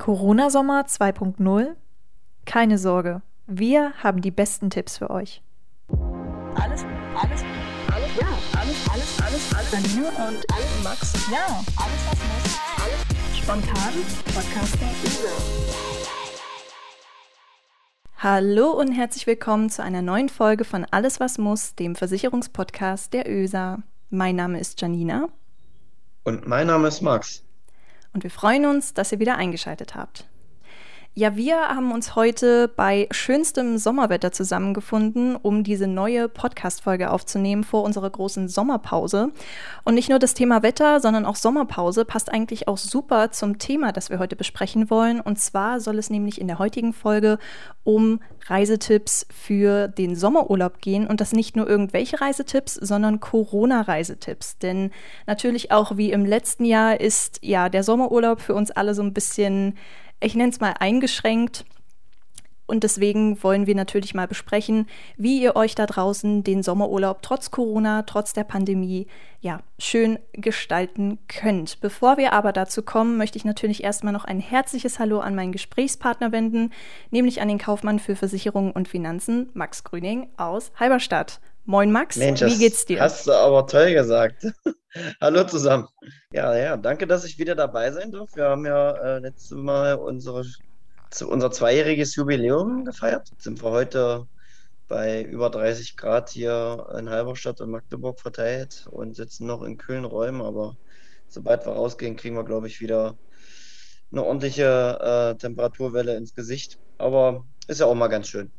Corona-Sommer 2.0? Keine Sorge, wir haben die besten Tipps für euch. Alles, alles, alles, ja, alles, alles, alles, alles. Janine und alles, Max. Ja, alles, was muss. Alles spontan. Podcast der Hallo und herzlich willkommen zu einer neuen Folge von Alles, was muss, dem Versicherungspodcast der ÖSA. Mein Name ist Janina. Und mein Name ist Max und wir freuen uns, dass ihr wieder eingeschaltet habt. Ja, wir haben uns heute bei schönstem Sommerwetter zusammengefunden, um diese neue Podcast-Folge aufzunehmen vor unserer großen Sommerpause. Und nicht nur das Thema Wetter, sondern auch Sommerpause passt eigentlich auch super zum Thema, das wir heute besprechen wollen. Und zwar soll es nämlich in der heutigen Folge um Reisetipps für den Sommerurlaub gehen. Und das nicht nur irgendwelche Reisetipps, sondern Corona-Reisetipps. Denn natürlich auch wie im letzten Jahr ist ja der Sommerurlaub für uns alle so ein bisschen ich nenne es mal eingeschränkt. Und deswegen wollen wir natürlich mal besprechen, wie ihr euch da draußen den Sommerurlaub trotz Corona, trotz der Pandemie, ja, schön gestalten könnt. Bevor wir aber dazu kommen, möchte ich natürlich erstmal noch ein herzliches Hallo an meinen Gesprächspartner wenden, nämlich an den Kaufmann für Versicherungen und Finanzen, Max Grüning aus Halberstadt. Moin Max, Mensch, wie geht's dir? Hast du aber toll gesagt. Hallo zusammen. Ja, ja, danke, dass ich wieder dabei sein darf. Wir haben ja äh, letztes Mal unsere, unser zweijähriges Jubiläum gefeiert. Jetzt sind wir heute bei über 30 Grad hier in Halberstadt und Magdeburg verteilt und sitzen noch in kühlen Räumen. Aber sobald wir rausgehen, kriegen wir, glaube ich, wieder eine ordentliche äh, Temperaturwelle ins Gesicht. Aber ist ja auch mal ganz schön.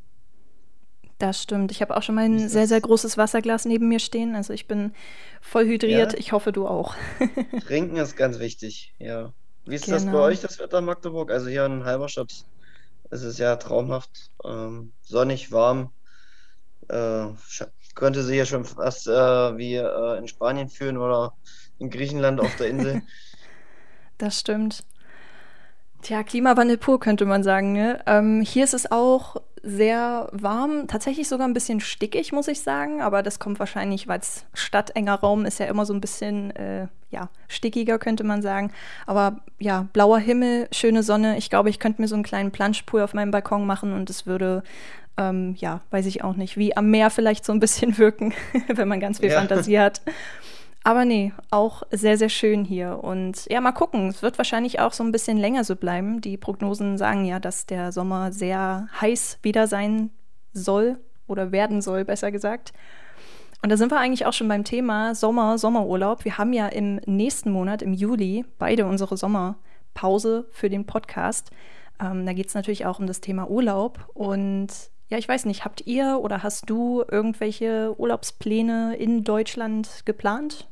Das stimmt. Ich habe auch schon mal ein sehr, sehr großes Wasserglas neben mir stehen. Also ich bin voll hydriert. Ja. Ich hoffe, du auch. Trinken ist ganz wichtig, ja. Wie ist genau. das bei genau. euch, das Wetter in Magdeburg? Also hier in Halberstadt ist es ja traumhaft. Ähm, sonnig, warm. Äh, könnte sich ja schon fast äh, wie äh, in Spanien fühlen oder in Griechenland auf der Insel. das stimmt. Tja, Klimawandel pur könnte man sagen. Ne? Ähm, hier ist es auch sehr warm, tatsächlich sogar ein bisschen stickig, muss ich sagen. Aber das kommt wahrscheinlich, weil es stadtenger Raum ist ja immer so ein bisschen äh, ja, stickiger, könnte man sagen. Aber ja, blauer Himmel, schöne Sonne. Ich glaube, ich könnte mir so einen kleinen Planschpool auf meinem Balkon machen und es würde, ähm, ja, weiß ich auch nicht, wie am Meer vielleicht so ein bisschen wirken, wenn man ganz viel ja. Fantasie hat. Aber nee, auch sehr, sehr schön hier. Und ja, mal gucken. Es wird wahrscheinlich auch so ein bisschen länger so bleiben. Die Prognosen sagen ja, dass der Sommer sehr heiß wieder sein soll oder werden soll, besser gesagt. Und da sind wir eigentlich auch schon beim Thema Sommer, Sommerurlaub. Wir haben ja im nächsten Monat, im Juli, beide unsere Sommerpause für den Podcast. Ähm, da geht es natürlich auch um das Thema Urlaub. Und ja, ich weiß nicht, habt ihr oder hast du irgendwelche Urlaubspläne in Deutschland geplant?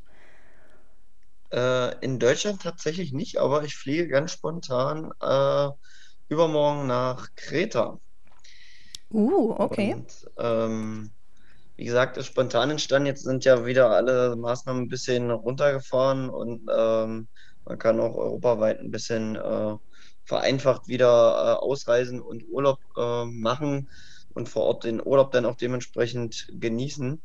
Äh, in Deutschland tatsächlich nicht, aber ich fliege ganz spontan äh, übermorgen nach Kreta. Uh, okay. Und, ähm, wie gesagt, ist spontan entstanden. Jetzt sind ja wieder alle Maßnahmen ein bisschen runtergefahren und ähm, man kann auch europaweit ein bisschen äh, vereinfacht wieder äh, ausreisen und Urlaub äh, machen und vor Ort den Urlaub dann auch dementsprechend genießen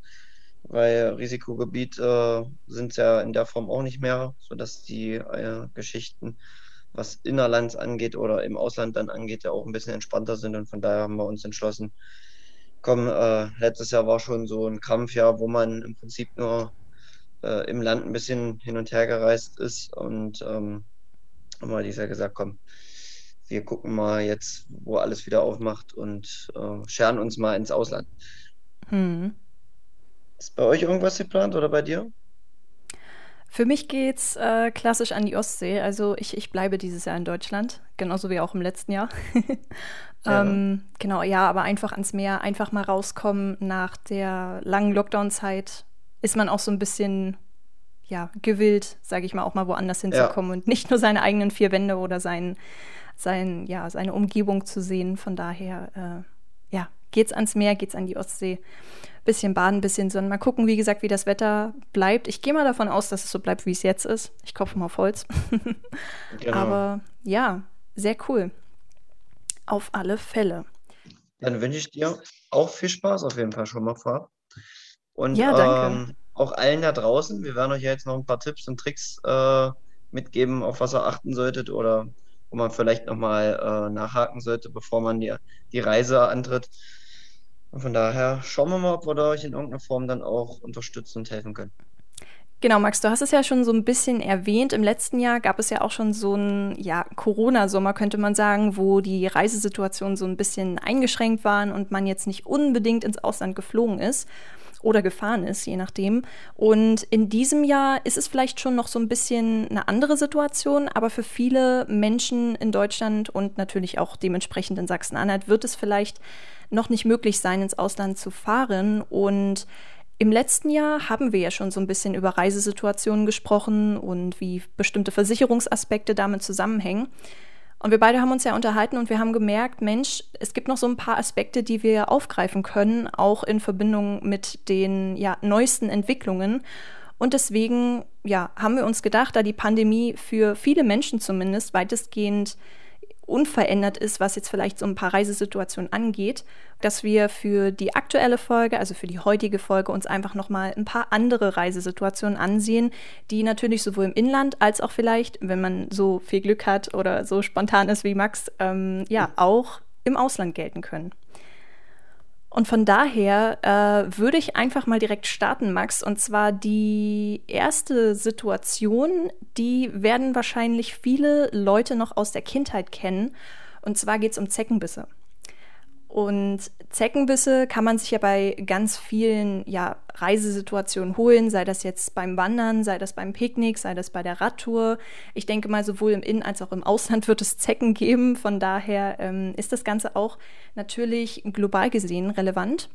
weil Risikogebiet äh, sind es ja in der Form auch nicht mehr, sodass die äh, Geschichten, was innerlands angeht oder im Ausland dann angeht, ja auch ein bisschen entspannter sind und von daher haben wir uns entschlossen, komm, äh, letztes Jahr war schon so ein Krampfjahr, wo man im Prinzip nur äh, im Land ein bisschen hin und her gereist ist und ähm, haben wir dieses Jahr gesagt, komm, wir gucken mal jetzt, wo alles wieder aufmacht und äh, scheren uns mal ins Ausland. Hm. Ist bei euch irgendwas geplant oder bei dir? Für mich geht's äh, klassisch an die Ostsee. Also ich, ich bleibe dieses Jahr in Deutschland, genauso wie auch im letzten Jahr. ja. ähm, genau, ja, aber einfach ans Meer, einfach mal rauskommen nach der langen Lockdown-Zeit ist man auch so ein bisschen ja, gewillt, sage ich mal, auch mal woanders hinzukommen ja. und nicht nur seine eigenen vier Wände oder sein, sein, ja, seine Umgebung zu sehen. Von daher, äh, ja, geht's ans Meer, geht's an die Ostsee bisschen baden, bisschen Sonne. Mal gucken, wie gesagt, wie das Wetter bleibt. Ich gehe mal davon aus, dass es so bleibt, wie es jetzt ist. Ich kopfe mal auf Holz. genau. Aber ja, sehr cool. Auf alle Fälle. Dann wünsche ich dir auch viel Spaß auf jeden Fall schon mal vorab. Und ja, danke. Ähm, auch allen da draußen. Wir werden euch ja jetzt noch ein paar Tipps und Tricks äh, mitgeben, auf was ihr achten solltet oder wo man vielleicht nochmal äh, nachhaken sollte, bevor man die, die Reise antritt. Und von daher schauen wir mal, ob wir da euch in irgendeiner Form dann auch unterstützen und helfen können. Genau, Max, du hast es ja schon so ein bisschen erwähnt. Im letzten Jahr gab es ja auch schon so einen ja, Corona-Sommer, könnte man sagen, wo die Reisesituationen so ein bisschen eingeschränkt waren und man jetzt nicht unbedingt ins Ausland geflogen ist oder gefahren ist, je nachdem. Und in diesem Jahr ist es vielleicht schon noch so ein bisschen eine andere Situation, aber für viele Menschen in Deutschland und natürlich auch dementsprechend in Sachsen-Anhalt wird es vielleicht noch nicht möglich sein, ins Ausland zu fahren. Und im letzten Jahr haben wir ja schon so ein bisschen über Reisesituationen gesprochen und wie bestimmte Versicherungsaspekte damit zusammenhängen. Und wir beide haben uns ja unterhalten und wir haben gemerkt, Mensch, es gibt noch so ein paar Aspekte, die wir aufgreifen können, auch in Verbindung mit den ja, neuesten Entwicklungen. Und deswegen ja, haben wir uns gedacht, da die Pandemie für viele Menschen zumindest weitestgehend unverändert ist, was jetzt vielleicht so ein paar Reisesituationen angeht, dass wir für die aktuelle Folge, also für die heutige Folge, uns einfach nochmal ein paar andere Reisesituationen ansehen, die natürlich sowohl im Inland als auch vielleicht, wenn man so viel Glück hat oder so spontan ist wie Max, ähm, ja, auch im Ausland gelten können. Und von daher äh, würde ich einfach mal direkt starten, Max. Und zwar die erste Situation, die werden wahrscheinlich viele Leute noch aus der Kindheit kennen. Und zwar geht es um Zeckenbisse. Und Zeckenbisse kann man sich ja bei ganz vielen ja, Reisesituationen holen, sei das jetzt beim Wandern, sei das beim Picknick, sei das bei der Radtour. Ich denke mal, sowohl im In- als auch im Ausland wird es Zecken geben. Von daher ähm, ist das Ganze auch natürlich global gesehen relevant.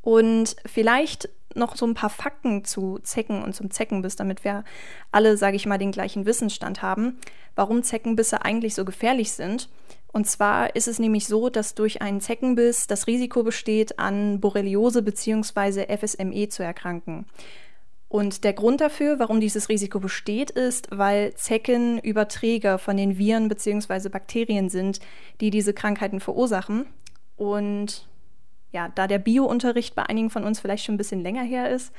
Und vielleicht noch so ein paar Fakten zu Zecken und zum Zeckenbiss, damit wir alle, sage ich mal, den gleichen Wissensstand haben, warum Zeckenbisse eigentlich so gefährlich sind. Und zwar ist es nämlich so, dass durch einen Zeckenbiss das Risiko besteht, an Borreliose bzw. FSME zu erkranken. Und der Grund dafür, warum dieses Risiko besteht, ist, weil Zecken Überträger von den Viren bzw. Bakterien sind, die diese Krankheiten verursachen. Und ja, da der Biounterricht bei einigen von uns vielleicht schon ein bisschen länger her ist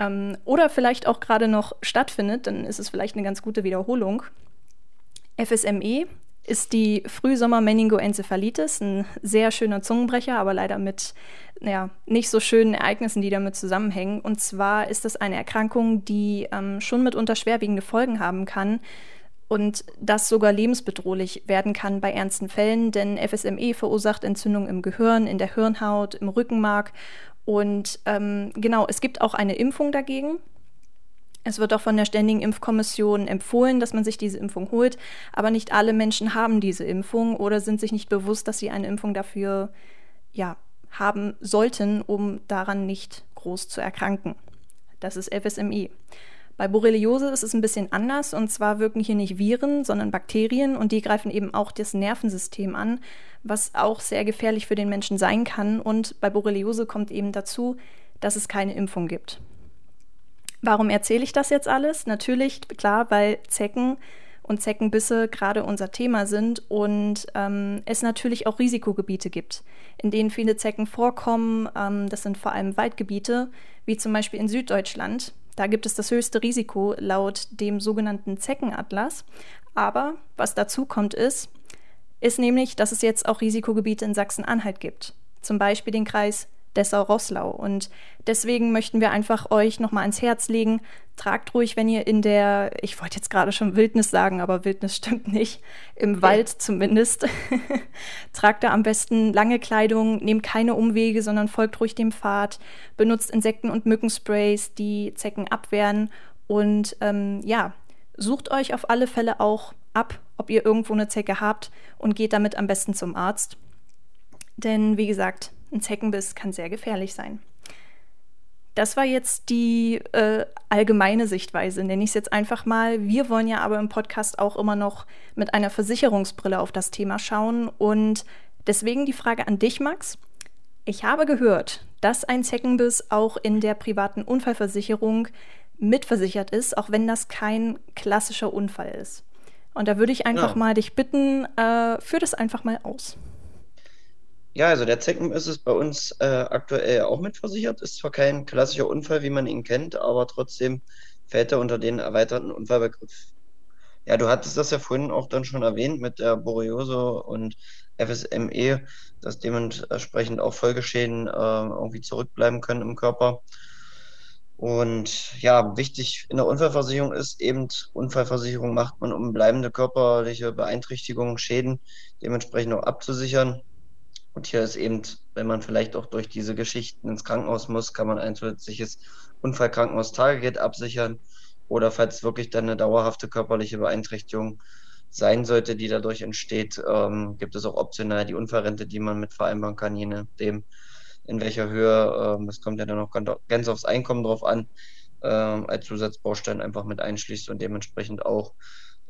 ähm, oder vielleicht auch gerade noch stattfindet, dann ist es vielleicht eine ganz gute Wiederholung. FSME ist die Frühsommer-Meningoenzephalitis, ein sehr schöner Zungenbrecher, aber leider mit ja, nicht so schönen Ereignissen, die damit zusammenhängen. Und zwar ist das eine Erkrankung, die ähm, schon mitunter schwerwiegende Folgen haben kann und das sogar lebensbedrohlich werden kann bei ernsten Fällen, denn FSME verursacht Entzündungen im Gehirn, in der Hirnhaut, im Rückenmark. Und ähm, genau, es gibt auch eine Impfung dagegen. Es wird auch von der Ständigen Impfkommission empfohlen, dass man sich diese Impfung holt, aber nicht alle Menschen haben diese Impfung oder sind sich nicht bewusst, dass sie eine Impfung dafür ja, haben sollten, um daran nicht groß zu erkranken. Das ist FSMI. Bei Borreliose ist es ein bisschen anders und zwar wirken hier nicht Viren, sondern Bakterien und die greifen eben auch das Nervensystem an, was auch sehr gefährlich für den Menschen sein kann. Und bei Borreliose kommt eben dazu, dass es keine Impfung gibt. Warum erzähle ich das jetzt alles? Natürlich, klar, weil Zecken und Zeckenbisse gerade unser Thema sind und ähm, es natürlich auch Risikogebiete gibt, in denen viele Zecken vorkommen. Ähm, das sind vor allem Waldgebiete, wie zum Beispiel in Süddeutschland. Da gibt es das höchste Risiko laut dem sogenannten Zeckenatlas. Aber was dazu kommt, ist, ist nämlich, dass es jetzt auch Risikogebiete in Sachsen-Anhalt gibt. Zum Beispiel den Kreis Dessau-Rosslau. Und deswegen möchten wir einfach euch nochmal ans Herz legen, tragt ruhig, wenn ihr in der, ich wollte jetzt gerade schon Wildnis sagen, aber Wildnis stimmt nicht, im okay. Wald zumindest, tragt da am besten lange Kleidung, nehmt keine Umwege, sondern folgt ruhig dem Pfad, benutzt Insekten- und Mückensprays, die Zecken abwehren und ähm, ja, sucht euch auf alle Fälle auch ab, ob ihr irgendwo eine Zecke habt und geht damit am besten zum Arzt. Denn wie gesagt, ein Zeckenbiss kann sehr gefährlich sein. Das war jetzt die äh, allgemeine Sichtweise, nenne ich es jetzt einfach mal. Wir wollen ja aber im Podcast auch immer noch mit einer Versicherungsbrille auf das Thema schauen. Und deswegen die Frage an dich, Max. Ich habe gehört, dass ein Zeckenbiss auch in der privaten Unfallversicherung mitversichert ist, auch wenn das kein klassischer Unfall ist. Und da würde ich einfach ja. mal dich bitten, äh, führ das einfach mal aus. Ja, also der Zecken ist es bei uns äh, aktuell auch mitversichert. Ist zwar kein klassischer Unfall, wie man ihn kennt, aber trotzdem fällt er unter den erweiterten Unfallbegriff. Ja, du hattest das ja vorhin auch dann schon erwähnt mit der Borreliose und FSME, dass dementsprechend auch Folgeschäden äh, irgendwie zurückbleiben können im Körper. Und ja, wichtig in der Unfallversicherung ist eben, Unfallversicherung macht man, um bleibende körperliche Beeinträchtigungen, Schäden dementsprechend auch abzusichern. Und hier ist eben, wenn man vielleicht auch durch diese Geschichten ins Krankenhaus muss, kann man ein zusätzliches Unfallkrankenhaustagegeld absichern oder falls wirklich dann eine dauerhafte körperliche Beeinträchtigung sein sollte, die dadurch entsteht, ähm, gibt es auch optional die Unfallrente, die man mit vereinbaren kann, je nachdem, in welcher Höhe. Ähm, das kommt ja dann auch ganz aufs Einkommen drauf an, ähm, als Zusatzbaustein einfach mit einschließt und dementsprechend auch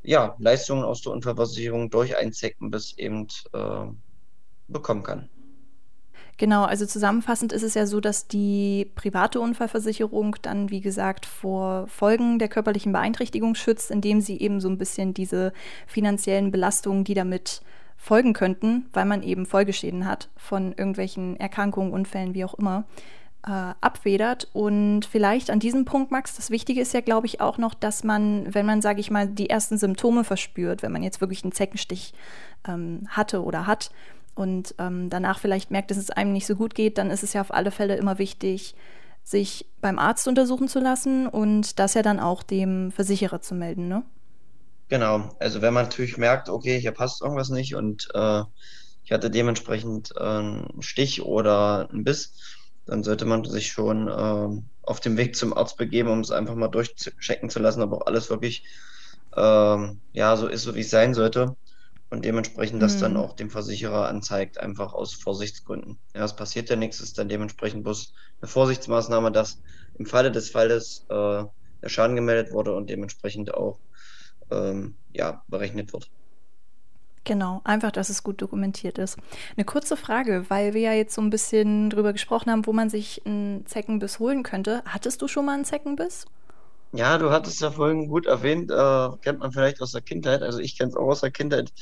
ja, Leistungen aus der Unfallversicherung durch ein bis eben äh, bekommen kann. Genau, also zusammenfassend ist es ja so, dass die private Unfallversicherung dann, wie gesagt, vor Folgen der körperlichen Beeinträchtigung schützt, indem sie eben so ein bisschen diese finanziellen Belastungen, die damit folgen könnten, weil man eben Folgeschäden hat von irgendwelchen Erkrankungen, Unfällen, wie auch immer, äh, abfedert. Und vielleicht an diesem Punkt, Max, das Wichtige ist ja, glaube ich, auch noch, dass man, wenn man, sage ich mal, die ersten Symptome verspürt, wenn man jetzt wirklich einen Zeckenstich ähm, hatte oder hat, und ähm, danach vielleicht merkt, dass es einem nicht so gut geht, dann ist es ja auf alle Fälle immer wichtig, sich beim Arzt untersuchen zu lassen und das ja dann auch dem Versicherer zu melden, ne? Genau, also wenn man natürlich merkt, okay, hier passt irgendwas nicht und äh, ich hatte dementsprechend äh, einen Stich oder einen Biss, dann sollte man sich schon äh, auf dem Weg zum Arzt begeben, um es einfach mal durchchecken zu lassen, ob auch alles wirklich ähm, ja so ist, so wie es sein sollte und dementsprechend das dann mhm. auch dem Versicherer anzeigt, einfach aus Vorsichtsgründen. Ja, es passiert ja nichts, ist dann dementsprechend bloß eine Vorsichtsmaßnahme, dass im Falle des Falles äh, der Schaden gemeldet wurde und dementsprechend auch ähm, ja, berechnet wird. Genau, einfach, dass es gut dokumentiert ist. Eine kurze Frage, weil wir ja jetzt so ein bisschen drüber gesprochen haben, wo man sich einen Zeckenbiss holen könnte. Hattest du schon mal einen Zeckenbiss? Ja, du hattest ja vorhin gut erwähnt, äh, kennt man vielleicht aus der Kindheit. Also ich kenne es auch aus der Kindheit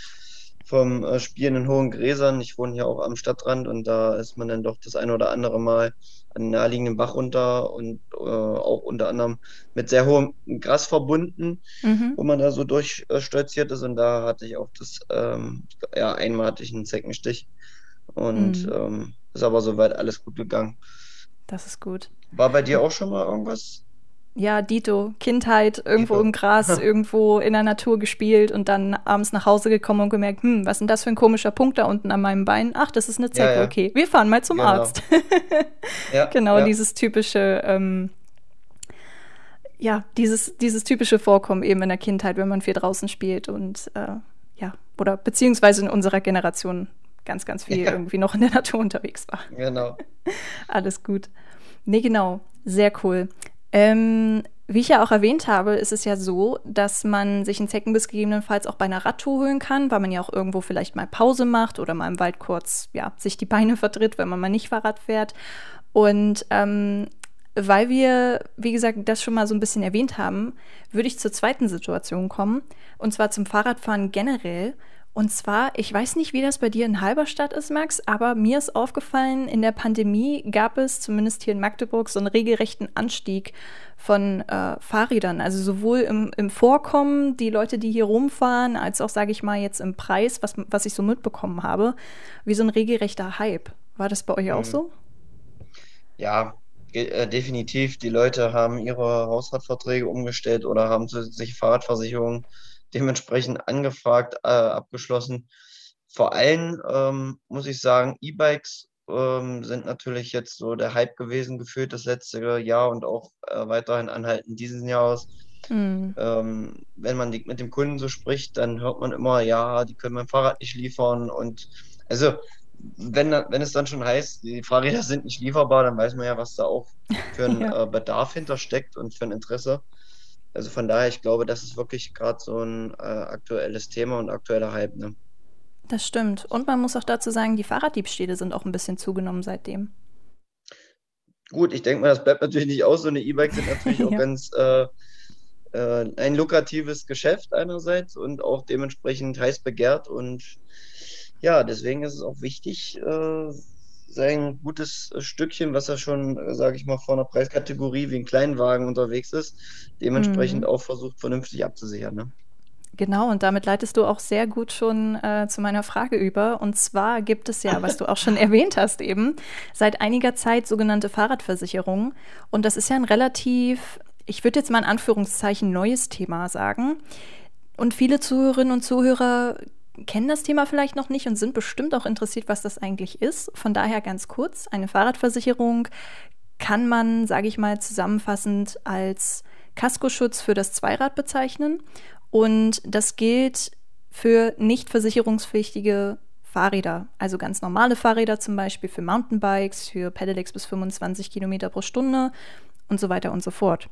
vom äh, Spielen in hohen Gräsern. Ich wohne hier auch am Stadtrand und da ist man dann doch das eine oder andere Mal an den naheliegenden Bach runter und äh, auch unter anderem mit sehr hohem Gras verbunden, mhm. wo man da so durchstolziert ist. Und da hatte ich auch das, ähm, ja, einmal hatte ich einen Zeckenstich und mhm. ähm, ist aber soweit alles gut gegangen. Das ist gut. War bei dir auch schon mal irgendwas? Ja, Dito, Kindheit, irgendwo Dito. im Gras, irgendwo in der Natur gespielt und dann abends nach Hause gekommen und gemerkt, hm, was ist denn das für ein komischer Punkt da unten an meinem Bein? Ach, das ist eine Zecke, ja, ja. okay. Wir fahren mal zum genau. Arzt. ja, genau, dieses typische, ähm, ja, dieses, dieses typische Vorkommen eben in der Kindheit, wenn man viel draußen spielt und äh, ja, oder beziehungsweise in unserer Generation ganz, ganz viel irgendwie noch in der Natur unterwegs war. Genau. Alles gut. Nee, genau. Sehr cool. Ähm, wie ich ja auch erwähnt habe, ist es ja so, dass man sich einen Zeckenbiss gegebenenfalls auch bei einer Radtour holen kann, weil man ja auch irgendwo vielleicht mal Pause macht oder mal im Wald kurz ja, sich die Beine vertritt, wenn man mal nicht Fahrrad fährt. Und ähm, weil wir, wie gesagt, das schon mal so ein bisschen erwähnt haben, würde ich zur zweiten Situation kommen, und zwar zum Fahrradfahren generell. Und zwar, ich weiß nicht, wie das bei dir in Halberstadt ist, Max, aber mir ist aufgefallen, in der Pandemie gab es zumindest hier in Magdeburg so einen regelrechten Anstieg von äh, Fahrrädern. Also sowohl im, im, Vorkommen, die Leute, die hier rumfahren, als auch, sage ich mal, jetzt im Preis, was, was ich so mitbekommen habe, wie so ein regelrechter Hype. War das bei euch auch mhm. so? Ja, äh, definitiv. Die Leute haben ihre Hausratverträge umgestellt oder haben zusätzliche Fahrradversicherungen dementsprechend angefragt, äh, abgeschlossen. Vor allem ähm, muss ich sagen, E-Bikes ähm, sind natürlich jetzt so der Hype gewesen, gefühlt das letzte Jahr und auch äh, weiterhin anhalten dieses Jahres. Mhm. Ähm, wenn man mit dem Kunden so spricht, dann hört man immer, ja, die können mein Fahrrad nicht liefern und also wenn, wenn es dann schon heißt, die Fahrräder sind nicht lieferbar, dann weiß man ja, was da auch für ein ja. äh, Bedarf hintersteckt und für ein Interesse. Also von daher, ich glaube, das ist wirklich gerade so ein äh, aktuelles Thema und aktueller Hype. Ne? Das stimmt. Und man muss auch dazu sagen, die Fahrraddiebstähle sind auch ein bisschen zugenommen seitdem. Gut, ich denke mal, das bleibt natürlich nicht aus. So eine E-Bikes sind natürlich ja. auch ganz äh, äh, ein lukratives Geschäft einerseits und auch dementsprechend heiß begehrt. Und ja, deswegen ist es auch wichtig, äh, sein gutes äh, Stückchen, was er schon, äh, sage ich mal, vor einer Preiskategorie wie ein Kleinwagen unterwegs ist, dementsprechend mhm. auch versucht, vernünftig abzusichern. Ne? Genau, und damit leitest du auch sehr gut schon äh, zu meiner Frage über. Und zwar gibt es ja, was du auch schon erwähnt hast eben, seit einiger Zeit sogenannte Fahrradversicherungen. Und das ist ja ein relativ, ich würde jetzt mal in Anführungszeichen, neues Thema sagen. Und viele Zuhörerinnen und Zuhörer kennen das Thema vielleicht noch nicht und sind bestimmt auch interessiert, was das eigentlich ist. Von daher ganz kurz, eine Fahrradversicherung kann man, sage ich mal, zusammenfassend als Kaskoschutz für das Zweirad bezeichnen. Und das gilt für nicht versicherungspflichtige Fahrräder, also ganz normale Fahrräder zum Beispiel für Mountainbikes, für Pedelecs bis 25 Kilometer pro Stunde und so weiter und so fort.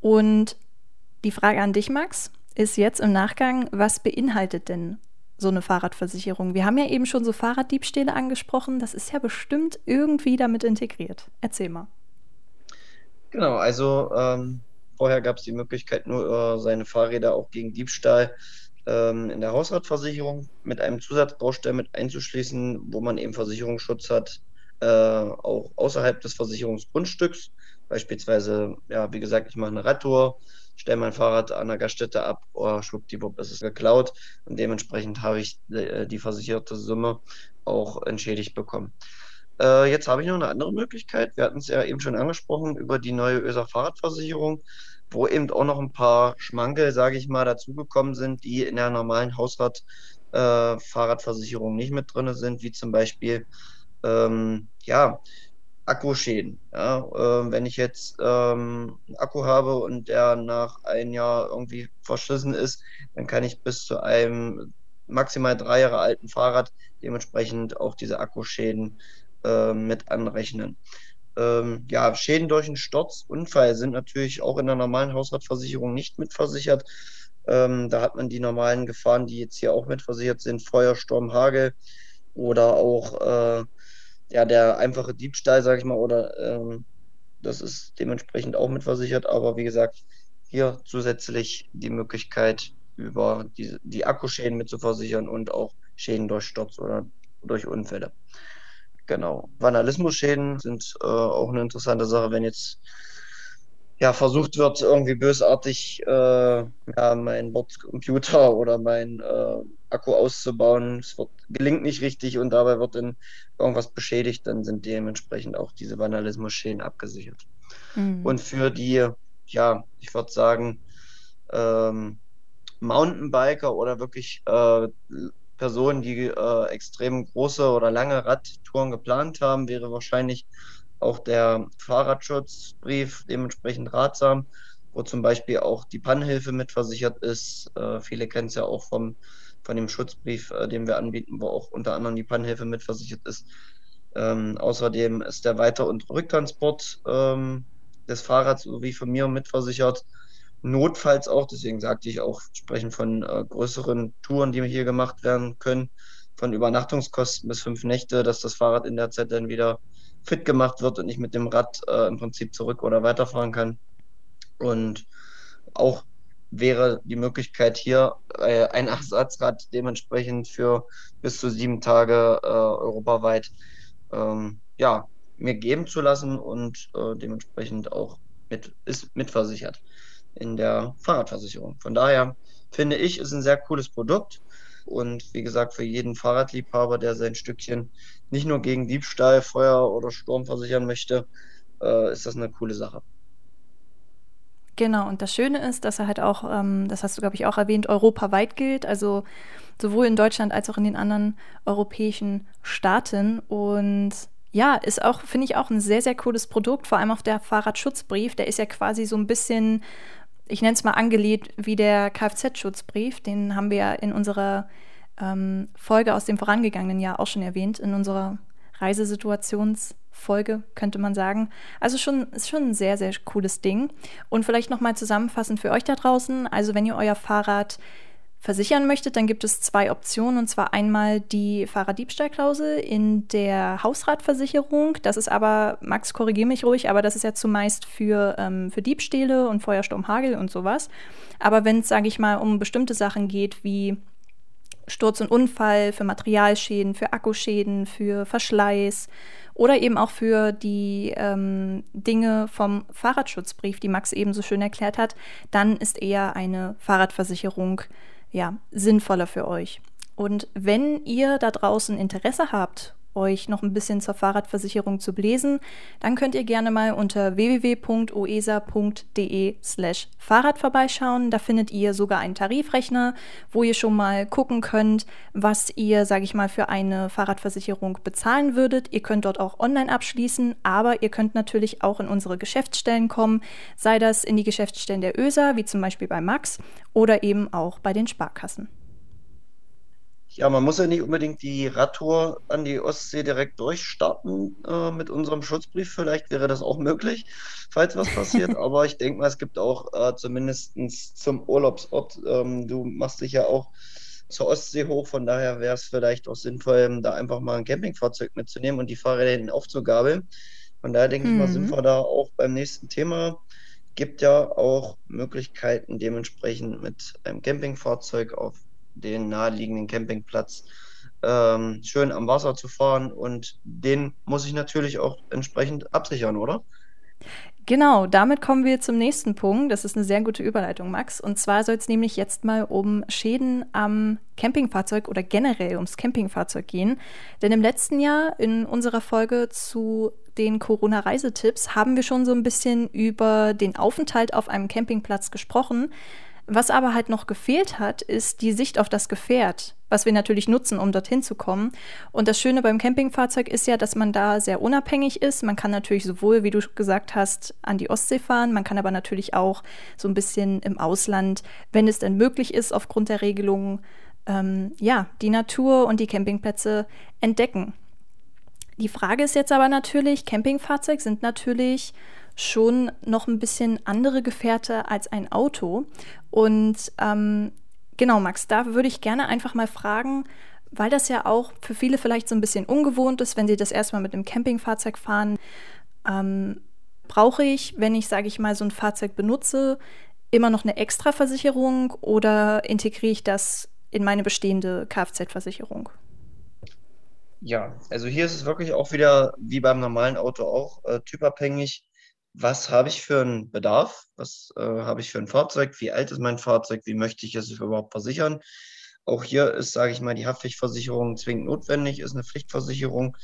Und die Frage an dich, Max, ist jetzt im Nachgang, was beinhaltet denn so eine Fahrradversicherung? Wir haben ja eben schon so Fahrraddiebstähle angesprochen. Das ist ja bestimmt irgendwie damit integriert. Erzähl mal. Genau, also ähm, Vorher gab es die Möglichkeit, nur äh, seine Fahrräder auch gegen Diebstahl ähm, in der Hausratversicherung mit einem Zusatzbaustein mit einzuschließen, wo man eben Versicherungsschutz hat, äh, auch außerhalb des Versicherungsgrundstücks. Beispielsweise, ja, wie gesagt, ich mache eine Radtour, stelle mein Fahrrad an der Gaststätte ab, oh, schwuppdiwupp, es ist geklaut und dementsprechend habe ich äh, die versicherte Summe auch entschädigt bekommen. Äh, jetzt habe ich noch eine andere Möglichkeit. Wir hatten es ja eben schon angesprochen über die neue ÖSA Fahrradversicherung, wo eben auch noch ein paar Schmankel, sage ich mal, dazugekommen sind, die in der normalen Hausrat äh, nicht mit drin sind, wie zum Beispiel ähm, ja, Akkuschäden. Ja, äh, wenn ich jetzt ähm, einen Akku habe und der nach einem Jahr irgendwie verschlissen ist, dann kann ich bis zu einem maximal drei Jahre alten Fahrrad dementsprechend auch diese Akkuschäden äh, mit anrechnen. Ähm, ja, Schäden durch einen Sturzunfall sind natürlich auch in der normalen Hausratversicherung nicht mitversichert. Ähm, da hat man die normalen Gefahren, die jetzt hier auch mitversichert sind, Feuer, Sturm, Hagel oder auch äh, ja, der einfache Diebstahl, sage ich mal, oder ähm, das ist dementsprechend auch mitversichert. Aber wie gesagt, hier zusätzlich die Möglichkeit, über die, die Akkuschäden mitzuversichern und auch Schäden durch Sturz oder durch Unfälle. Genau. Vandalismus-Schäden sind äh, auch eine interessante Sache, wenn jetzt ja, versucht wird, irgendwie bösartig äh, ja, mein Bordcomputer oder mein äh, Akku auszubauen. Es wird, gelingt nicht richtig und dabei wird dann irgendwas beschädigt, dann sind dementsprechend auch diese Vandalismus-Schäden abgesichert. Mhm. Und für die, ja, ich würde sagen, ähm, Mountainbiker oder wirklich äh, Personen, die äh, extrem große oder lange Radtouren geplant haben, wäre wahrscheinlich auch der Fahrradschutzbrief dementsprechend ratsam, wo zum Beispiel auch die Pannenhilfe mitversichert ist. Äh, viele kennen es ja auch vom, von dem Schutzbrief, äh, den wir anbieten, wo auch unter anderem die Pannenhilfe mitversichert ist. Ähm, außerdem ist der Weiter- und Rücktransport ähm, des Fahrrads sowie von mir mitversichert notfalls auch, deswegen sagte ich auch, sprechen von äh, größeren Touren, die hier gemacht werden können, von Übernachtungskosten bis fünf Nächte, dass das Fahrrad in der Zeit dann wieder fit gemacht wird und ich mit dem Rad äh, im Prinzip zurück oder weiterfahren kann. Und auch wäre die Möglichkeit hier äh, ein Ersatzrad dementsprechend für bis zu sieben Tage äh, europaweit ähm, ja, mir geben zu lassen und äh, dementsprechend auch mit, ist mitversichert in der Fahrradversicherung. Von daher finde ich, ist ein sehr cooles Produkt. Und wie gesagt, für jeden Fahrradliebhaber, der sein Stückchen nicht nur gegen Diebstahl, Feuer oder Sturm versichern möchte, äh, ist das eine coole Sache. Genau, und das Schöne ist, dass er halt auch, ähm, das hast du, glaube ich, auch erwähnt, europaweit gilt, also sowohl in Deutschland als auch in den anderen europäischen Staaten. Und ja, ist auch, finde ich, auch ein sehr, sehr cooles Produkt, vor allem auch der Fahrradschutzbrief, der ist ja quasi so ein bisschen ich nenne es mal angelehnt wie der Kfz-Schutzbrief. Den haben wir ja in unserer ähm, Folge aus dem vorangegangenen Jahr auch schon erwähnt, in unserer Reisesituationsfolge, könnte man sagen. Also schon, ist schon ein sehr, sehr cooles Ding. Und vielleicht nochmal zusammenfassend für euch da draußen. Also wenn ihr euer Fahrrad versichern möchtet, dann gibt es zwei Optionen. Und zwar einmal die Fahrraddiebstahlklausel in der Hausratversicherung. Das ist aber, Max, korrigiere mich ruhig, aber das ist ja zumeist für, ähm, für Diebstähle und Feuersturm, Hagel und sowas. Aber wenn es, sage ich mal, um bestimmte Sachen geht, wie Sturz und Unfall, für Materialschäden, für Akkuschäden, für Verschleiß oder eben auch für die ähm, Dinge vom Fahrradschutzbrief, die Max eben so schön erklärt hat, dann ist eher eine Fahrradversicherung ja sinnvoller für euch. Und wenn ihr da draußen Interesse habt euch noch ein bisschen zur Fahrradversicherung zu belesen, dann könnt ihr gerne mal unter www.oesa.de slash Fahrrad vorbeischauen. Da findet ihr sogar einen Tarifrechner, wo ihr schon mal gucken könnt, was ihr, sage ich mal, für eine Fahrradversicherung bezahlen würdet. Ihr könnt dort auch online abschließen, aber ihr könnt natürlich auch in unsere Geschäftsstellen kommen, sei das in die Geschäftsstellen der ÖSA, wie zum Beispiel bei Max, oder eben auch bei den Sparkassen. Ja, man muss ja nicht unbedingt die Radtour an die Ostsee direkt durchstarten äh, mit unserem Schutzbrief. Vielleicht wäre das auch möglich, falls was passiert. Aber ich denke mal, es gibt auch äh, zumindest zum Urlaubsort, ähm, du machst dich ja auch zur Ostsee hoch, von daher wäre es vielleicht auch sinnvoll, da einfach mal ein Campingfahrzeug mitzunehmen und die Fahrräder hinten aufzugabeln. Von daher denke mhm. ich mal, sind mhm. wir da auch beim nächsten Thema. Gibt ja auch Möglichkeiten, dementsprechend mit einem Campingfahrzeug auf den naheliegenden Campingplatz ähm, schön am Wasser zu fahren und den muss ich natürlich auch entsprechend absichern, oder? Genau, damit kommen wir zum nächsten Punkt. Das ist eine sehr gute Überleitung, Max. Und zwar soll es nämlich jetzt mal um Schäden am Campingfahrzeug oder generell ums Campingfahrzeug gehen. Denn im letzten Jahr in unserer Folge zu den Corona-Reisetipps haben wir schon so ein bisschen über den Aufenthalt auf einem Campingplatz gesprochen. Was aber halt noch gefehlt hat, ist die Sicht auf das Gefährt, was wir natürlich nutzen, um dorthin zu kommen. Und das Schöne beim Campingfahrzeug ist ja, dass man da sehr unabhängig ist. Man kann natürlich sowohl, wie du gesagt hast, an die Ostsee fahren, man kann aber natürlich auch so ein bisschen im Ausland, wenn es denn möglich ist, aufgrund der Regelungen, ähm, ja, die Natur und die Campingplätze entdecken. Die Frage ist jetzt aber natürlich, Campingfahrzeug sind natürlich schon noch ein bisschen andere Gefährte als ein Auto. Und ähm, genau, Max, da würde ich gerne einfach mal fragen, weil das ja auch für viele vielleicht so ein bisschen ungewohnt ist, wenn sie das erstmal mit einem Campingfahrzeug fahren. Ähm, brauche ich, wenn ich, sage ich mal, so ein Fahrzeug benutze, immer noch eine Extraversicherung oder integriere ich das in meine bestehende Kfz-Versicherung? Ja, also hier ist es wirklich auch wieder wie beim normalen Auto auch äh, typabhängig was habe ich für einen Bedarf, was äh, habe ich für ein Fahrzeug, wie alt ist mein Fahrzeug, wie möchte ich es überhaupt versichern. Auch hier ist, sage ich mal, die Haftpflichtversicherung zwingend notwendig, ist eine Pflichtversicherung.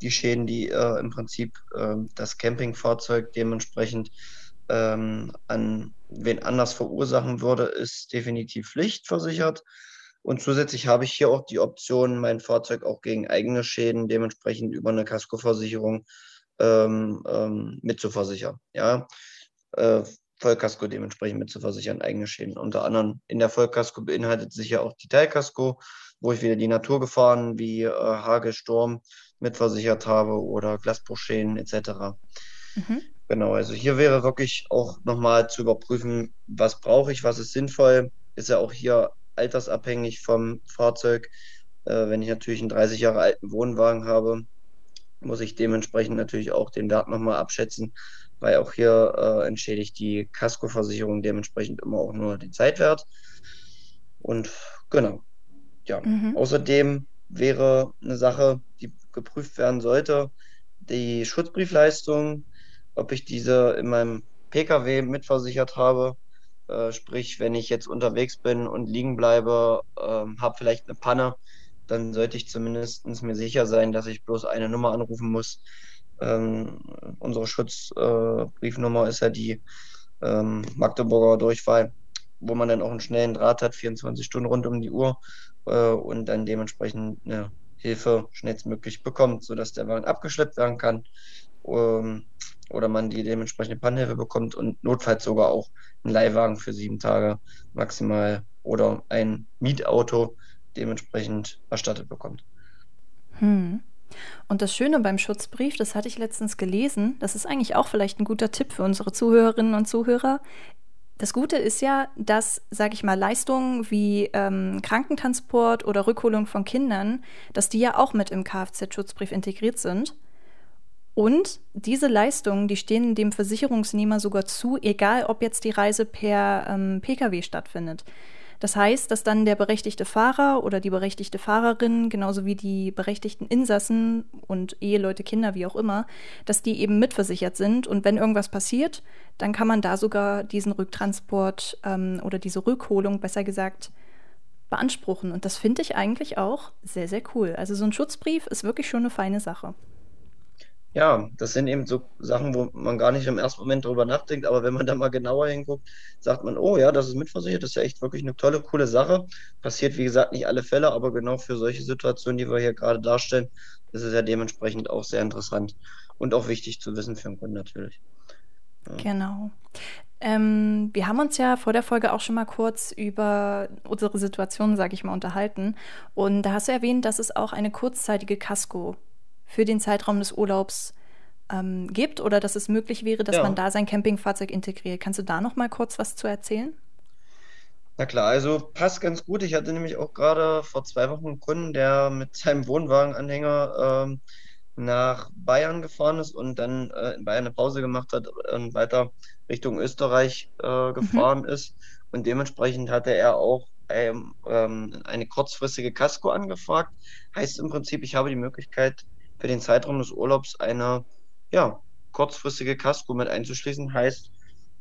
Die Schäden, die äh, im Prinzip äh, das Campingfahrzeug dementsprechend ähm, an wen anders verursachen würde, ist definitiv pflichtversichert. Und zusätzlich habe ich hier auch die Option, mein Fahrzeug auch gegen eigene Schäden dementsprechend über eine Kaskoversicherung ähm, ähm, mitzuversichern. Ja, äh, Vollkasko dementsprechend mitzuversichern, eigene Schäden. Unter anderem in der Vollkasko beinhaltet sich ja auch die Teilkasko, wo ich wieder die Naturgefahren wie äh, Hagel, Sturm mitversichert habe oder Glasbruchschäden etc. Mhm. Genau, also hier wäre wirklich auch nochmal zu überprüfen, was brauche ich, was ist sinnvoll. Ist ja auch hier altersabhängig vom Fahrzeug. Äh, wenn ich natürlich einen 30 Jahre alten Wohnwagen habe, muss ich dementsprechend natürlich auch den Wert nochmal abschätzen, weil auch hier äh, entschädigt die Kaskoversicherung dementsprechend immer auch nur den Zeitwert. Und genau, ja. Mhm. Außerdem wäre eine Sache, die geprüft werden sollte, die Schutzbriefleistung, ob ich diese in meinem Pkw mitversichert habe. Äh, sprich, wenn ich jetzt unterwegs bin und liegen bleibe, äh, habe vielleicht eine Panne, dann sollte ich zumindest mir sicher sein, dass ich bloß eine Nummer anrufen muss. Ähm, unsere Schutzbriefnummer äh, ist ja die ähm, Magdeburger Durchwahl, wo man dann auch einen schnellen Draht hat, 24 Stunden rund um die Uhr äh, und dann dementsprechend eine Hilfe schnellstmöglich bekommt, sodass der Wagen abgeschleppt werden kann ähm, oder man die dementsprechende Pannhilfe bekommt und notfalls sogar auch einen Leihwagen für sieben Tage maximal oder ein Mietauto dementsprechend erstattet bekommt. Hm. Und das Schöne beim Schutzbrief, das hatte ich letztens gelesen, das ist eigentlich auch vielleicht ein guter Tipp für unsere Zuhörerinnen und Zuhörer. Das Gute ist ja, dass, sage ich mal, Leistungen wie ähm, Krankentransport oder Rückholung von Kindern, dass die ja auch mit im Kfz-Schutzbrief integriert sind. Und diese Leistungen, die stehen dem Versicherungsnehmer sogar zu, egal ob jetzt die Reise per ähm, Pkw stattfindet. Das heißt, dass dann der berechtigte Fahrer oder die berechtigte Fahrerin, genauso wie die berechtigten Insassen und Eheleute, Kinder, wie auch immer, dass die eben mitversichert sind. Und wenn irgendwas passiert, dann kann man da sogar diesen Rücktransport ähm, oder diese Rückholung, besser gesagt, beanspruchen. Und das finde ich eigentlich auch sehr, sehr cool. Also so ein Schutzbrief ist wirklich schon eine feine Sache. Ja, das sind eben so Sachen, wo man gar nicht im ersten Moment drüber nachdenkt, aber wenn man da mal genauer hinguckt, sagt man, oh ja, das ist mitversichert, das ist ja echt wirklich eine tolle, coole Sache. Passiert, wie gesagt, nicht alle Fälle, aber genau für solche Situationen, die wir hier gerade darstellen, ist es ja dementsprechend auch sehr interessant und auch wichtig zu wissen für den Kunden natürlich. Ja. Genau. Ähm, wir haben uns ja vor der Folge auch schon mal kurz über unsere Situation, sage ich mal, unterhalten. Und da hast du erwähnt, dass es auch eine kurzzeitige Casco für den Zeitraum des Urlaubs ähm, gibt oder dass es möglich wäre, dass ja. man da sein Campingfahrzeug integriert. Kannst du da noch mal kurz was zu erzählen? Na klar, also passt ganz gut. Ich hatte nämlich auch gerade vor zwei Wochen einen Kunden, der mit seinem Wohnwagenanhänger ähm, nach Bayern gefahren ist und dann äh, in Bayern eine Pause gemacht hat und weiter Richtung Österreich äh, mhm. gefahren mhm. ist. Und dementsprechend hatte er auch ähm, ähm, eine kurzfristige Casco angefragt. Heißt im Prinzip, ich habe die Möglichkeit, für den Zeitraum des Urlaubs eine ja, kurzfristige Kasko mit einzuschließen. Heißt,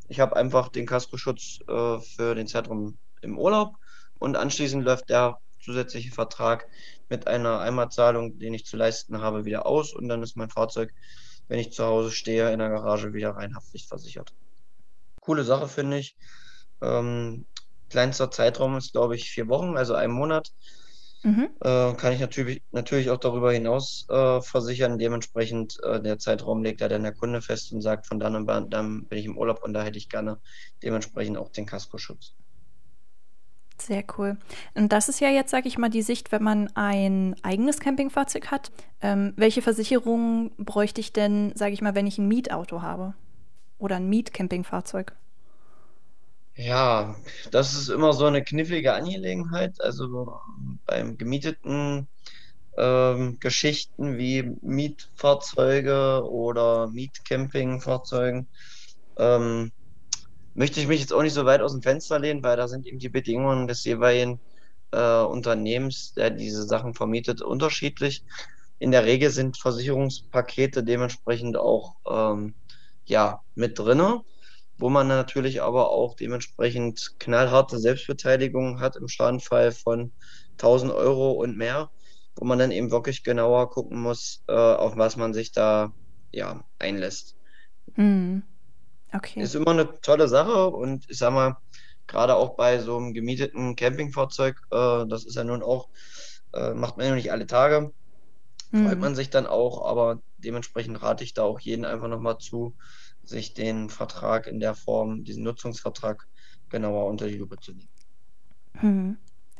ich habe einfach den Kaskoschutz äh, für den Zeitraum im Urlaub und anschließend läuft der zusätzliche Vertrag mit einer Einmalzahlung, den ich zu leisten habe, wieder aus und dann ist mein Fahrzeug, wenn ich zu Hause stehe, in der Garage wieder rein haftpflichtversichert. Coole Sache finde ich. Ähm, kleinster Zeitraum ist, glaube ich, vier Wochen, also ein Monat. Mhm. Äh, kann ich natürlich, natürlich auch darüber hinaus äh, versichern. Dementsprechend äh, der Zeitraum legt ja dann der Kunde fest und sagt, von dann und dann bin ich im Urlaub und da hätte ich gerne dementsprechend auch den Kaskoschutz. Sehr cool. Und das ist ja jetzt, sage ich mal, die Sicht, wenn man ein eigenes Campingfahrzeug hat. Ähm, welche Versicherung bräuchte ich denn, sage ich mal, wenn ich ein Mietauto habe? Oder ein Mietcampingfahrzeug? Ja, das ist immer so eine knifflige Angelegenheit. Also beim gemieteten ähm, Geschichten wie Mietfahrzeuge oder Mietcampingfahrzeugen ähm, möchte ich mich jetzt auch nicht so weit aus dem Fenster lehnen, weil da sind eben die Bedingungen des jeweiligen äh, Unternehmens, der diese Sachen vermietet, unterschiedlich. In der Regel sind Versicherungspakete dementsprechend auch ähm, ja, mit drinne wo man natürlich aber auch dementsprechend knallharte Selbstbeteiligung hat im Schadenfall von 1000 Euro und mehr, wo man dann eben wirklich genauer gucken muss, äh, auf was man sich da ja einlässt. Mhm. Okay. Ist immer eine tolle Sache und ich sag mal, gerade auch bei so einem gemieteten Campingfahrzeug, äh, das ist ja nun auch, äh, macht man ja nicht alle Tage, mhm. freut man sich dann auch, aber dementsprechend rate ich da auch jeden einfach nochmal zu, sich den Vertrag in der Form, diesen Nutzungsvertrag genauer unter die Lupe zu nehmen. Hm.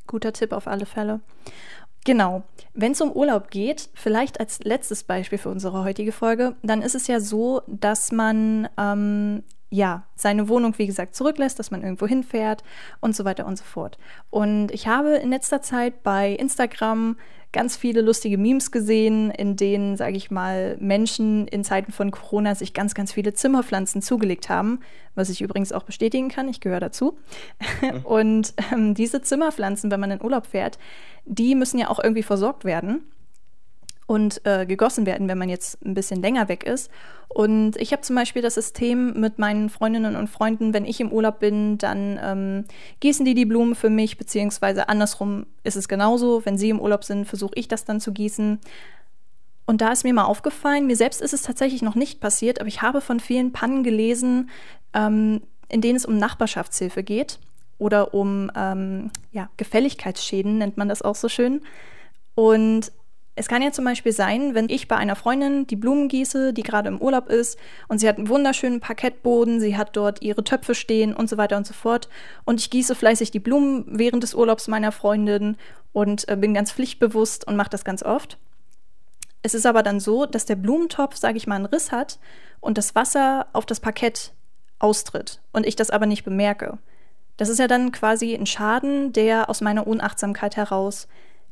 Guter Tipp auf alle Fälle. Genau. Wenn es um Urlaub geht, vielleicht als letztes Beispiel für unsere heutige Folge, dann ist es ja so, dass man ähm, ja seine Wohnung, wie gesagt, zurücklässt, dass man irgendwo hinfährt und so weiter und so fort. Und ich habe in letzter Zeit bei Instagram ganz viele lustige Memes gesehen, in denen, sage ich mal, Menschen in Zeiten von Corona sich ganz, ganz viele Zimmerpflanzen zugelegt haben, was ich übrigens auch bestätigen kann, ich gehöre dazu. Mhm. Und ähm, diese Zimmerpflanzen, wenn man in Urlaub fährt, die müssen ja auch irgendwie versorgt werden und äh, gegossen werden, wenn man jetzt ein bisschen länger weg ist. Und ich habe zum Beispiel das System mit meinen Freundinnen und Freunden, wenn ich im Urlaub bin, dann ähm, gießen die die Blumen für mich, beziehungsweise andersrum ist es genauso. Wenn sie im Urlaub sind, versuche ich das dann zu gießen. Und da ist mir mal aufgefallen, mir selbst ist es tatsächlich noch nicht passiert, aber ich habe von vielen Pannen gelesen, ähm, in denen es um Nachbarschaftshilfe geht oder um ähm, ja, Gefälligkeitsschäden, nennt man das auch so schön. Und es kann ja zum Beispiel sein, wenn ich bei einer Freundin die Blumen gieße, die gerade im Urlaub ist und sie hat einen wunderschönen Parkettboden, sie hat dort ihre Töpfe stehen und so weiter und so fort und ich gieße fleißig die Blumen während des Urlaubs meiner Freundin und äh, bin ganz pflichtbewusst und mache das ganz oft. Es ist aber dann so, dass der Blumentopf, sage ich mal, einen Riss hat und das Wasser auf das Parkett austritt und ich das aber nicht bemerke. Das ist ja dann quasi ein Schaden, der aus meiner Unachtsamkeit heraus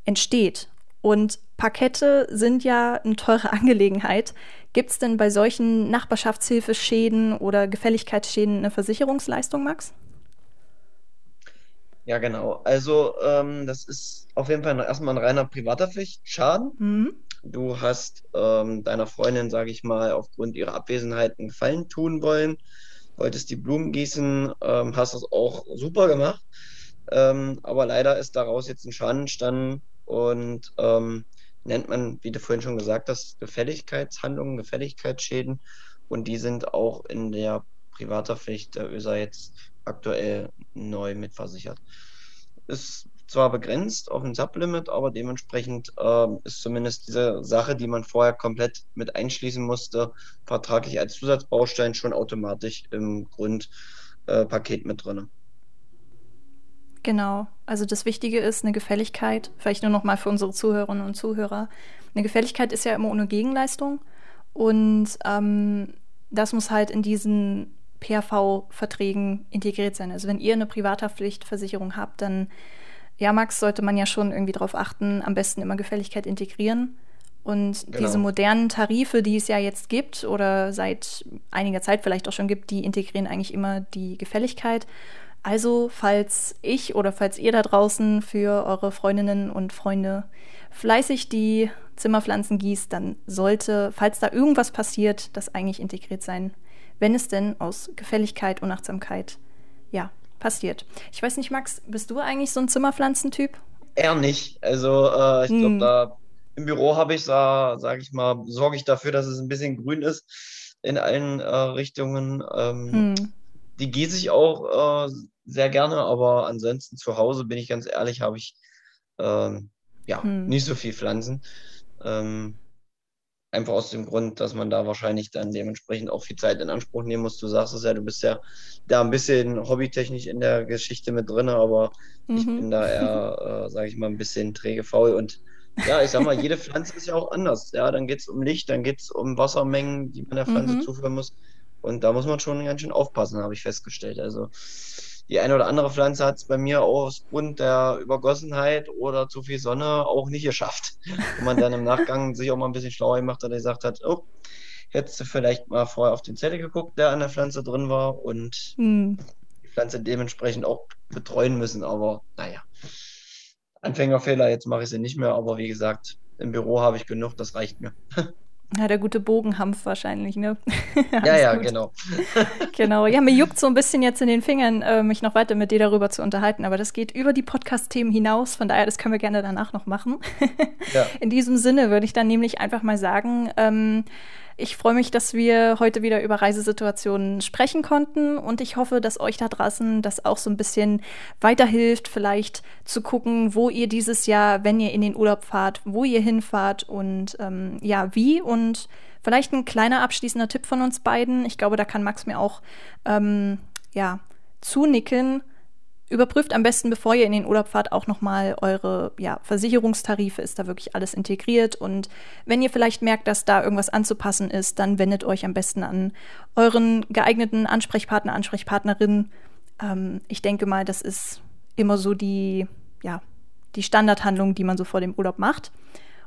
entsteht. Und Parkette sind ja eine teure Angelegenheit. Gibt es denn bei solchen Nachbarschaftshilfeschäden oder Gefälligkeitsschäden eine Versicherungsleistung, Max? Ja, genau. Also, ähm, das ist auf jeden Fall erstmal ein reiner privater Pflichtschaden. Mhm. Du hast ähm, deiner Freundin, sage ich mal, aufgrund ihrer Abwesenheit einen Gefallen tun wollen, wolltest die Blumen gießen, ähm, hast das auch super gemacht. Ähm, aber leider ist daraus jetzt ein Schaden entstanden und ähm, nennt man, wie du vorhin schon gesagt hast, Gefälligkeitshandlungen, Gefälligkeitsschäden. Und die sind auch in der Privaterpflicht der ÖSA jetzt aktuell neu mitversichert. Ist zwar begrenzt auf ein Sublimit, aber dementsprechend äh, ist zumindest diese Sache, die man vorher komplett mit einschließen musste, vertraglich als Zusatzbaustein schon automatisch im Grundpaket äh, mit drin. Genau. Also das Wichtige ist eine Gefälligkeit, vielleicht nur noch mal für unsere Zuhörerinnen und Zuhörer. Eine Gefälligkeit ist ja immer ohne Gegenleistung und ähm, das muss halt in diesen PRV-Verträgen integriert sein. Also wenn ihr eine Privathaftpflichtversicherung habt, dann, ja, Max, sollte man ja schon irgendwie darauf achten, am besten immer Gefälligkeit integrieren. Und genau. diese modernen Tarife, die es ja jetzt gibt oder seit einiger Zeit vielleicht auch schon gibt, die integrieren eigentlich immer die Gefälligkeit. Also, falls ich oder falls ihr da draußen für eure Freundinnen und Freunde fleißig die Zimmerpflanzen gießt, dann sollte, falls da irgendwas passiert, das eigentlich integriert sein wenn es denn aus Gefälligkeit, Unachtsamkeit, ja, passiert. Ich weiß nicht, Max, bist du eigentlich so ein Zimmerpflanzentyp? Eher nicht. Also äh, ich hm. glaube, da im Büro habe ich, sage ich mal, sorge ich dafür, dass es ein bisschen grün ist in allen äh, Richtungen. Ähm, hm. Die gieße ich auch äh, sehr gerne, aber ansonsten zu Hause, bin ich ganz ehrlich, habe ich ähm, ja hm. nicht so viel Pflanzen. Ähm, Einfach aus dem Grund, dass man da wahrscheinlich dann dementsprechend auch viel Zeit in Anspruch nehmen muss. Du sagst es ja, du bist ja da ein bisschen hobbytechnisch in der Geschichte mit drin, aber mhm. ich bin da eher, äh, sage ich mal, ein bisschen träge faul. Und ja, ich sag mal, jede Pflanze ist ja auch anders. Ja, dann geht es um Licht, dann geht es um Wassermengen, die man der Pflanze mhm. zuführen muss. Und da muss man schon ganz schön aufpassen, habe ich festgestellt. Also die eine oder andere Pflanze hat es bei mir aus Grund der Übergossenheit oder zu viel Sonne auch nicht geschafft. Wo man dann im Nachgang sich auch mal ein bisschen schlauer gemacht hat und gesagt hat, oh, hättest du vielleicht mal vorher auf den Zettel geguckt, der an der Pflanze drin war und hm. die Pflanze dementsprechend auch betreuen müssen. Aber naja, Anfängerfehler, jetzt mache ich sie nicht mehr, aber wie gesagt, im Büro habe ich genug, das reicht mir. Ja, der gute Bogenhampf wahrscheinlich, ne? ja, ja, gut. genau. genau. Ja, mir juckt so ein bisschen jetzt in den Fingern, äh, mich noch weiter mit dir darüber zu unterhalten, aber das geht über die Podcast-Themen hinaus, von daher, das können wir gerne danach noch machen. ja. In diesem Sinne würde ich dann nämlich einfach mal sagen, ähm, ich freue mich, dass wir heute wieder über Reisesituationen sprechen konnten und ich hoffe, dass euch da draußen das auch so ein bisschen weiterhilft, vielleicht zu gucken, wo ihr dieses Jahr, wenn ihr in den Urlaub fahrt, wo ihr hinfahrt und ähm, ja, wie und vielleicht ein kleiner abschließender Tipp von uns beiden. Ich glaube, da kann Max mir auch ähm, ja zunicken Überprüft am besten, bevor ihr in den Urlaub fahrt, auch nochmal eure ja, Versicherungstarife. Ist da wirklich alles integriert? Und wenn ihr vielleicht merkt, dass da irgendwas anzupassen ist, dann wendet euch am besten an euren geeigneten Ansprechpartner, Ansprechpartnerin. Ähm, ich denke mal, das ist immer so die, ja, die Standardhandlung, die man so vor dem Urlaub macht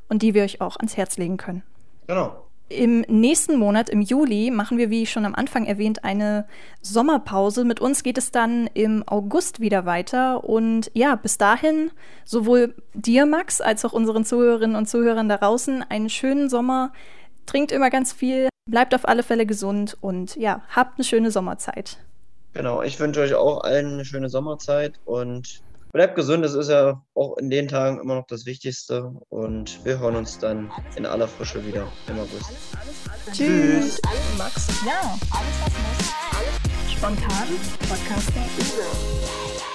und die wir euch auch ans Herz legen können. Genau. Im nächsten Monat, im Juli, machen wir, wie schon am Anfang erwähnt, eine Sommerpause. Mit uns geht es dann im August wieder weiter. Und ja, bis dahin, sowohl dir, Max, als auch unseren Zuhörerinnen und Zuhörern da draußen, einen schönen Sommer. Trinkt immer ganz viel, bleibt auf alle Fälle gesund und ja, habt eine schöne Sommerzeit. Genau, ich wünsche euch auch allen eine schöne Sommerzeit und Bleibt gesund, das ist ja auch in den Tagen immer noch das Wichtigste. Und wir hören uns dann in aller Frische wieder im August. Tschüss. Max. Ja, alles was muss. Alles spontan. Podcasting.